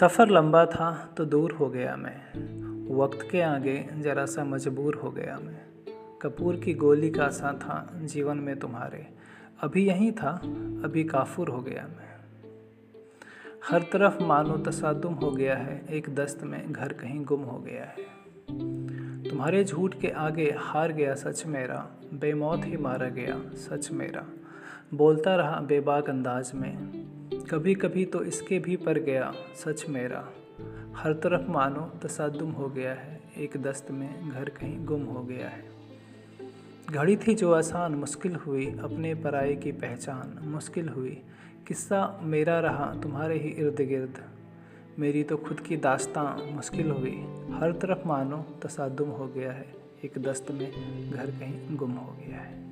सफ़र लंबा था तो दूर हो गया मैं। वक्त के आगे ज़रा सा मजबूर हो गया मैं। कपूर की गोली का सा था जीवन में तुम्हारे। अभी यहीं था, अभी काफुर हो गया मैं। हर तरफ़ मानो तसादुम हो गया है, एक दस्त में घर कहीं गुम हो गया है। तुम्हारे झूठ के आगे हार गया सच मेरा, बेमौत ही मारा गया सच मेरा। बोलता रहा बेबाक अंदाज में कभी कभी तो इसके भी पर गया, सच मेरा। हर तरफ़ मानो तसादुम हो गया है, एक दस्त में घर कहीं गुम हो गया है। घड़ी थी जो आसान, मुश्किल हुई, अपने पराए की पहचान, मुश्किल हुई। किस्सा मेरा रहा, तुम्हारे ही इर्द गिर्द। मेरी तो खुद की दास्तां, मुश्किल हुई। हर तरफ़ मानो तसादुम हो गया है, एक दस्त में घर कहीं गुम हो गया है।